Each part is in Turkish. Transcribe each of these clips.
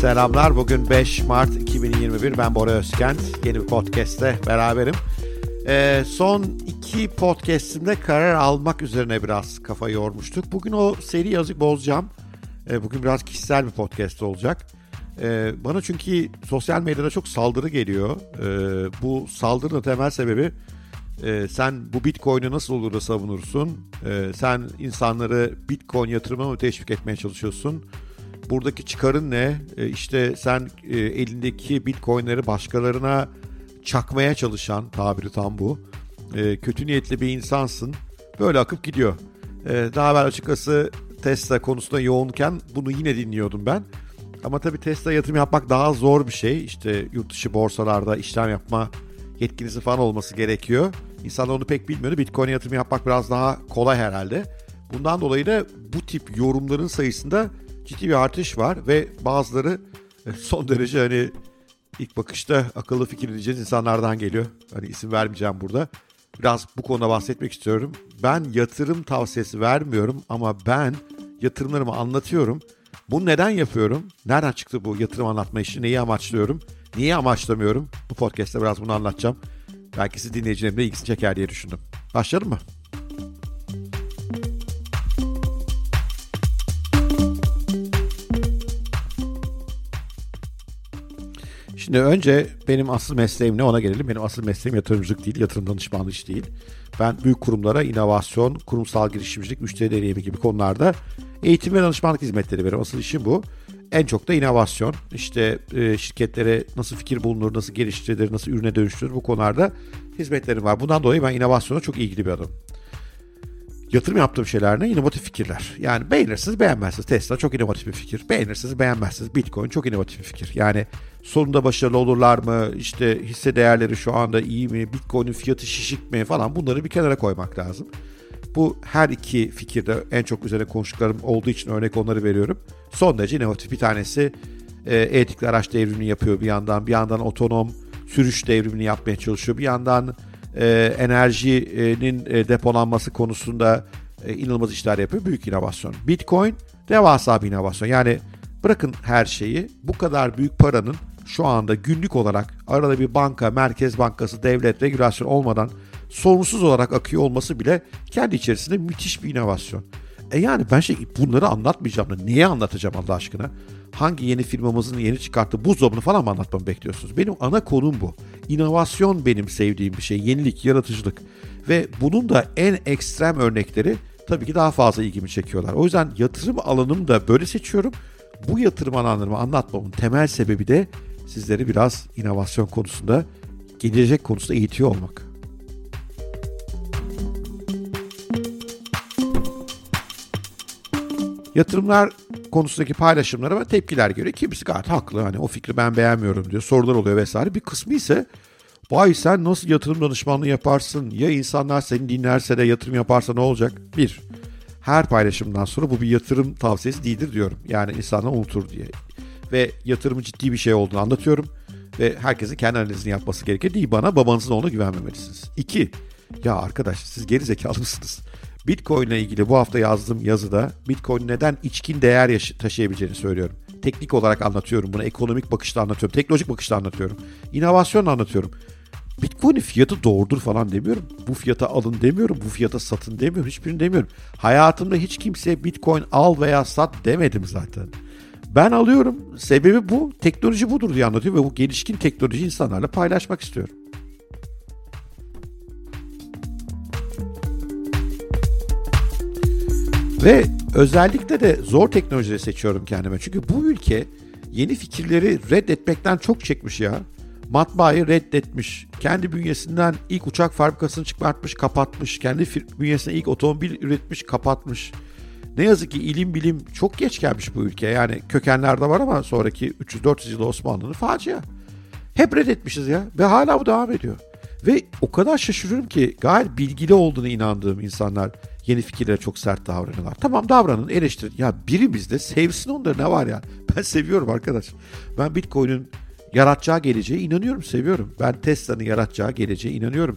Selamlar. Bugün 5 Mart 2021. Ben Bora Özkent. Yeni bir podcast'te beraberim. Ee, son iki podcast'imde karar almak üzerine biraz kafa yormuştuk. Bugün o seri yazık bozacağım. Ee, bugün biraz kişisel bir podcast olacak. Ee, bana çünkü sosyal medyada çok saldırı geliyor. Ee, bu saldırının temel sebebi e, sen bu Bitcoin'i nasıl olur da savunursun? Ee, sen insanları Bitcoin yatırımına mı teşvik etmeye çalışıyorsun? Buradaki çıkarın ne? E, işte sen e, elindeki bitcoinleri başkalarına çakmaya çalışan tabiri tam bu. E, kötü niyetli bir insansın. Böyle akıp gidiyor. E, daha evvel açıkçası Tesla konusunda yoğunken bunu yine dinliyordum ben. Ama tabii Tesla yatırım yapmak daha zor bir şey. İşte yurt dışı borsalarda işlem yapma yetkinizi falan olması gerekiyor. İnsanlar onu pek bilmiyordu. Bitcoin yatırım yapmak biraz daha kolay herhalde. Bundan dolayı da bu tip yorumların sayısında ciddi bir artış var ve bazıları e, son derece hani ilk bakışta akıllı fikir diyeceğiz insanlardan geliyor. Hani isim vermeyeceğim burada. Biraz bu konuda bahsetmek istiyorum. Ben yatırım tavsiyesi vermiyorum ama ben yatırımlarımı anlatıyorum. Bunu neden yapıyorum? Nereden çıktı bu yatırım anlatma işi? Neyi amaçlıyorum? Niye amaçlamıyorum? Bu podcast'te biraz bunu anlatacağım. Belki siz dinleyicilerim de ilgisini çeker diye düşündüm. Başlayalım mı? Şimdi önce benim asıl mesleğim ne ona gelelim. Benim asıl mesleğim yatırımcılık değil, yatırım danışmanlığı iş değil. Ben büyük kurumlara inovasyon, kurumsal girişimcilik, müşteri deneyimi gibi konularda eğitim ve danışmanlık hizmetleri veriyorum. Asıl işim bu. En çok da inovasyon. İşte e, şirketlere nasıl fikir bulunur, nasıl geliştirilir, nasıl ürüne dönüştürülür bu konularda hizmetlerim var. Bundan dolayı ben inovasyona çok ilgili bir adamım yatırım yaptığım şeyler ne? İnovatif fikirler. Yani beğenirsiniz beğenmezsiniz. Tesla çok inovatif bir fikir. Beğenirsiniz beğenmezsiniz. Bitcoin çok inovatif bir fikir. Yani sonunda başarılı olurlar mı? İşte hisse değerleri şu anda iyi mi? Bitcoin'in fiyatı şişik mi falan bunları bir kenara koymak lazım. Bu her iki fikirde en çok üzerine konuştuklarım olduğu için örnek onları veriyorum. Son derece inovatif bir tanesi e, elektrikli araç devrimini yapıyor bir yandan. Bir yandan otonom sürüş devrimini yapmaya çalışıyor. Bir yandan e, enerjinin e, depolanması konusunda e, inanılmaz işler yapıyor. Büyük inovasyon. Bitcoin devasa bir inovasyon. Yani bırakın her şeyi bu kadar büyük paranın şu anda günlük olarak arada bir banka, merkez bankası, devlet, regülasyon olmadan sorunsuz olarak akıyor olması bile kendi içerisinde müthiş bir inovasyon. E yani ben şey bunları anlatmayacağım da niye anlatacağım Allah aşkına? Hangi yeni firmamızın yeni çıkarttığı buzdolabını falan mı anlatmamı bekliyorsunuz? Benim ana konum bu. İnovasyon benim sevdiğim bir şey. Yenilik, yaratıcılık. Ve bunun da en ekstrem örnekleri tabii ki daha fazla ilgimi çekiyorlar. O yüzden yatırım alanımı da böyle seçiyorum. Bu yatırım alanlarımı anlatmamın temel sebebi de sizleri biraz inovasyon konusunda, gelecek konusunda eğitiyor olmak. Yatırımlar konusundaki paylaşımlara tepkiler göre kimisi gayet haklı. Hani o fikri ben beğenmiyorum diyor. Sorular oluyor vesaire. Bir kısmı ise vay sen nasıl yatırım danışmanlığı yaparsın? Ya insanlar seni dinlerse de yatırım yaparsa ne olacak? Bir, her paylaşımdan sonra bu bir yatırım tavsiyesi değildir diyorum. Yani insanlar unutur diye. Ve yatırımın ciddi bir şey olduğunu anlatıyorum. Ve herkesin kendi analizini yapması gerekir. Değil bana babanızın oğluna güvenmemelisiniz. İki, ya arkadaş siz geri zekalı mısınız? Bitcoin ile ilgili bu hafta yazdığım yazıda Bitcoin neden içkin değer taşıyabileceğini söylüyorum. Teknik olarak anlatıyorum bunu, ekonomik bakışla anlatıyorum, teknolojik bakışla anlatıyorum, inovasyonla anlatıyorum. Bitcoin'in fiyatı doğrudur falan demiyorum. Bu fiyata alın demiyorum, bu fiyata satın demiyorum, hiçbirini demiyorum. Hayatımda hiç kimseye Bitcoin al veya sat demedim zaten. Ben alıyorum, sebebi bu, teknoloji budur diye anlatıyor ve bu gelişkin teknoloji insanlarla paylaşmak istiyorum. Ve özellikle de zor teknolojileri seçiyorum kendime. Çünkü bu ülke yeni fikirleri reddetmekten çok çekmiş ya. Matbaayı reddetmiş. Kendi bünyesinden ilk uçak fabrikasını çıkartmış, kapatmış. Kendi bünyesinde ilk otomobil üretmiş, kapatmış. Ne yazık ki ilim bilim çok geç gelmiş bu ülke. Yani kökenlerde var ama sonraki 300-400 yıl Osmanlı'nın facia. Hep reddetmişiz ya ve hala bu devam ediyor. Ve o kadar şaşırıyorum ki gayet bilgili olduğunu inandığım insanlar yeni fikirlere çok sert davranıyorlar. Tamam davranın eleştirin. Ya biri bizde sevsin onları ne var ya. Ben seviyorum arkadaş. Ben Bitcoin'in yaratacağı geleceğe inanıyorum, seviyorum. Ben Tesla'nın yaratacağı geleceğe inanıyorum.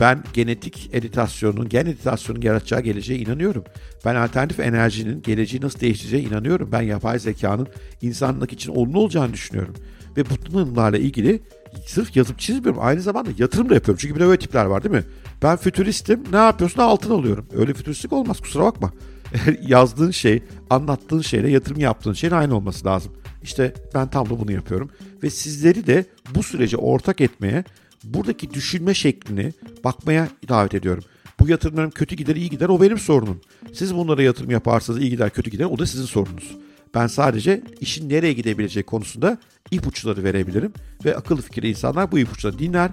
Ben genetik editasyonun, gen editasyonun yaratacağı geleceğe inanıyorum. Ben alternatif enerjinin geleceği nasıl değiştireceğine inanıyorum. Ben yapay zekanın insanlık için olumlu olacağını düşünüyorum. Ve bunlarla ilgili sırf yazıp çizmiyorum. Aynı zamanda yatırım da yapıyorum. Çünkü bir de öyle tipler var değil mi? Ben fütüristim. Ne yapıyorsun? Altın alıyorum. Öyle fütüristik olmaz. Kusura bakma. Yazdığın şey, anlattığın şeyle yatırım yaptığın şeyin aynı olması lazım. İşte ben tam da bunu yapıyorum. Ve sizleri de bu sürece ortak etmeye, buradaki düşünme şeklini bakmaya davet ediyorum. Bu yatırımlarım kötü gider, iyi gider o benim sorunum. Siz bunlara yatırım yaparsanız iyi gider, kötü gider o da sizin sorunuz. Ben sadece işin nereye gidebilecek konusunda ipuçları verebilirim ve akıllı fikirli insanlar bu ipuçları dinler,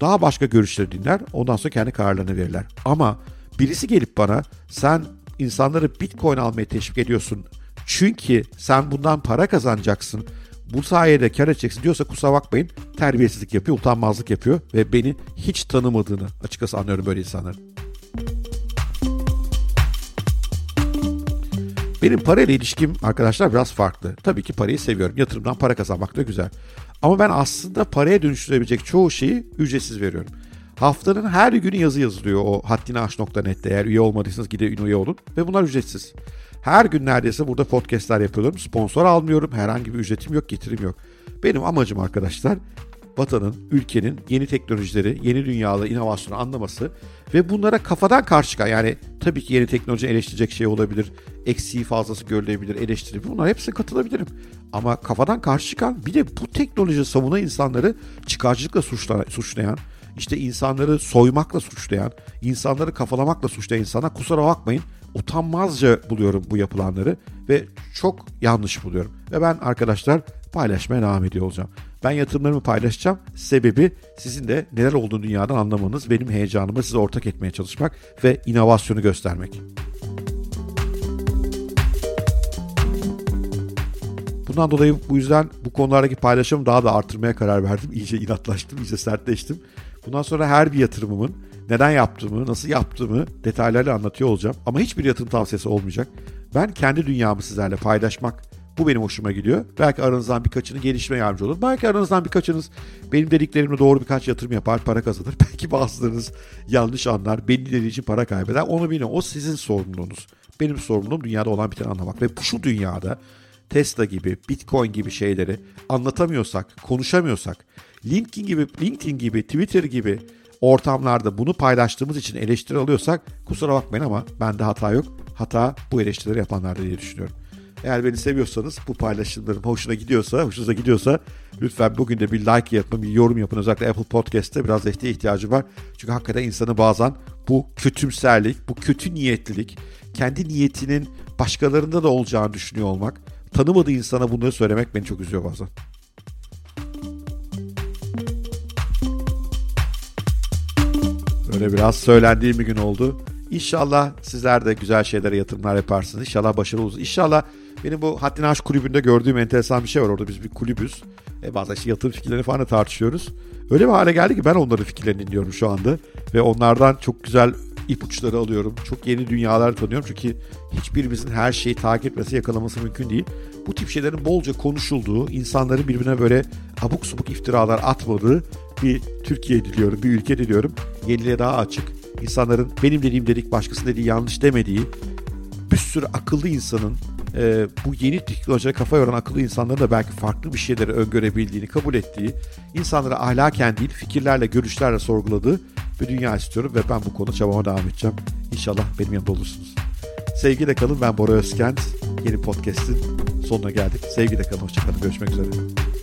daha başka görüşleri dinler, ondan sonra kendi kararlarını verirler. Ama birisi gelip bana sen insanları Bitcoin almaya teşvik ediyorsun çünkü sen bundan para kazanacaksın, bu sayede kar edeceksin diyorsa kusura bakmayın terbiyesizlik yapıyor, utanmazlık yapıyor ve beni hiç tanımadığını açıkçası anlıyorum böyle insanların. Benim parayla ilişkim arkadaşlar biraz farklı. Tabii ki parayı seviyorum. Yatırımdan para kazanmak da güzel. Ama ben aslında paraya dönüştürebilecek çoğu şeyi ücretsiz veriyorum. Haftanın her günü yazı yazılıyor o haddinaş.net'te. Eğer üye olmadıysanız gidin üye olun. Ve bunlar ücretsiz. Her gün neredeyse burada podcastler yapıyorum. Sponsor almıyorum. Herhangi bir ücretim yok, getirim yok. Benim amacım arkadaşlar vatanın, ülkenin yeni teknolojileri, yeni dünyada inovasyonu anlaması ve bunlara kafadan karşı çıkan yani tabii ki yeni teknoloji eleştirecek şey olabilir, eksiği fazlası görülebilir, eleştiri bunlar hepsine katılabilirim. Ama kafadan karşı çıkan bir de bu teknoloji savunan insanları çıkarcılıkla suçlayan, işte insanları soymakla suçlayan, insanları kafalamakla suçlayan insana kusura bakmayın utanmazca buluyorum bu yapılanları ve çok yanlış buluyorum. Ve ben arkadaşlar paylaşmaya devam ediyor olacağım. Ben yatırımlarımı paylaşacağım. Sebebi sizin de neler olduğunu dünyadan anlamanız, benim heyecanımı size ortak etmeye çalışmak ve inovasyonu göstermek. Bundan dolayı bu yüzden bu konulardaki paylaşımı daha da artırmaya karar verdim. İyice inatlaştım, iyice sertleştim. Bundan sonra her bir yatırımımın neden yaptığımı, nasıl yaptığımı detaylarla anlatıyor olacağım. Ama hiçbir yatırım tavsiyesi olmayacak. Ben kendi dünyamı sizlerle paylaşmak, bu benim hoşuma gidiyor. Belki aranızdan birkaçını gelişme yardımcı olur. Belki aranızdan birkaçınız benim dediklerimle doğru birkaç yatırım yapar, para kazanır. Belki bazılarınız yanlış anlar, benim dediği için para kaybeder. Onu bilin. O sizin sorumluluğunuz. Benim sorumluluğum dünyada olan biteni anlamak. Ve şu dünyada Tesla gibi, Bitcoin gibi şeyleri anlatamıyorsak, konuşamıyorsak, LinkedIn gibi, LinkedIn gibi, Twitter gibi ortamlarda bunu paylaştığımız için eleştiri alıyorsak kusura bakmayın ama bende hata yok. Hata bu eleştirileri yapanlarda diye düşünüyorum. Eğer beni seviyorsanız bu paylaşımlarım hoşuna gidiyorsa, hoşunuza gidiyorsa lütfen bugün de bir like yapın, bir yorum yapın. Özellikle Apple Podcast'te biraz desteğe ihtiyacı var. Çünkü hakikaten insanı bazen bu kötümserlik, bu kötü niyetlilik, kendi niyetinin başkalarında da olacağını düşünüyor olmak, tanımadığı insana bunları söylemek beni çok üzüyor bazen. Öyle biraz söylendiğim bir gün oldu. İnşallah sizler de güzel şeylere yatırımlar yaparsınız. İnşallah başarılı olursunuz. İnşallah benim bu Haddini Aşk kulübünde gördüğüm enteresan bir şey var. Orada biz bir kulübüz. E, bazen işte yatırım fikirlerini falan da tartışıyoruz. Öyle bir hale geldi ki ben onların fikirlerini dinliyorum şu anda. Ve onlardan çok güzel ipuçları alıyorum. Çok yeni dünyalar tanıyorum. Çünkü hiçbirimizin her şeyi takip etmesi, yakalaması mümkün değil. Bu tip şeylerin bolca konuşulduğu, insanların birbirine böyle abuk subuk iftiralar atmadığı bir Türkiye diliyorum, bir ülke diliyorum. Yeniliğe daha açık. İnsanların benim dediğim dedik başkasının dediği yanlış demediği bir sürü akıllı insanın e, bu yeni teknolojiye kafa yoran akıllı insanların da belki farklı bir şeyleri öngörebildiğini kabul ettiği, insanları ahlaken değil fikirlerle, görüşlerle sorguladığı bir dünya istiyorum ve ben bu konuda çabama devam edeceğim. İnşallah benim yanımda olursunuz. Sevgiyle kalın ben Bora Özkent. Yeni podcast'in sonuna geldik. Sevgiyle kalın, hoşçakalın. Görüşmek üzere.